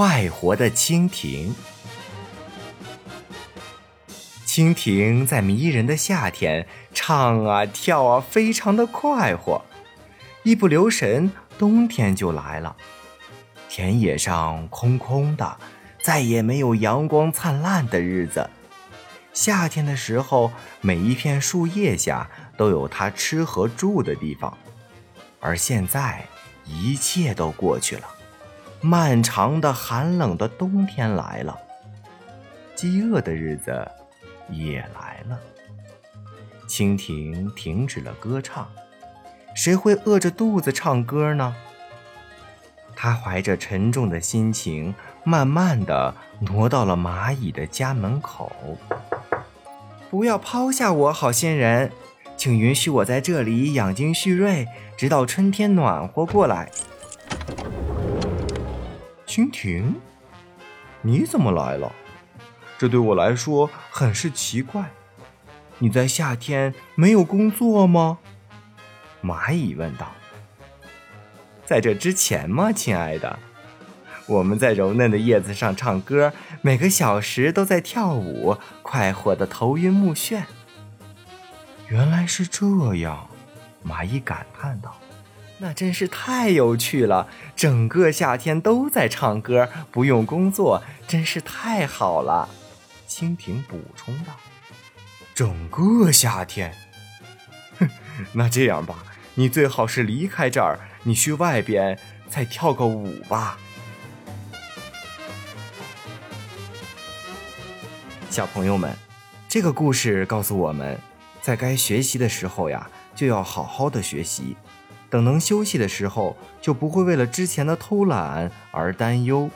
快活的蜻蜓。蜻蜓在迷人的夏天唱啊跳啊，非常的快活。一不留神，冬天就来了。田野上空空的，再也没有阳光灿烂的日子。夏天的时候，每一片树叶下都有它吃和住的地方。而现在，一切都过去了。漫长的寒冷的冬天来了，饥饿的日子也来了。蜻蜓停止了歌唱，谁会饿着肚子唱歌呢？它怀着沉重的心情，慢慢的挪到了蚂蚁的家门口。不要抛下我，好心人，请允许我在这里养精蓄锐，直到春天暖和过来。蜻蜓，你怎么来了？这对我来说很是奇怪。你在夏天没有工作吗？蚂蚁问道。在这之前吗，亲爱的？我们在柔嫩的叶子上唱歌，每个小时都在跳舞，快活的头晕目眩。原来是这样，蚂蚁感叹道。那真是太有趣了！整个夏天都在唱歌，不用工作，真是太好了。蜻蜓补充道：“整个夏天？哼，那这样吧，你最好是离开这儿，你去外边再跳个舞吧。”小朋友们，这个故事告诉我们，在该学习的时候呀，就要好好的学习。等能休息的时候，就不会为了之前的偷懒而担忧。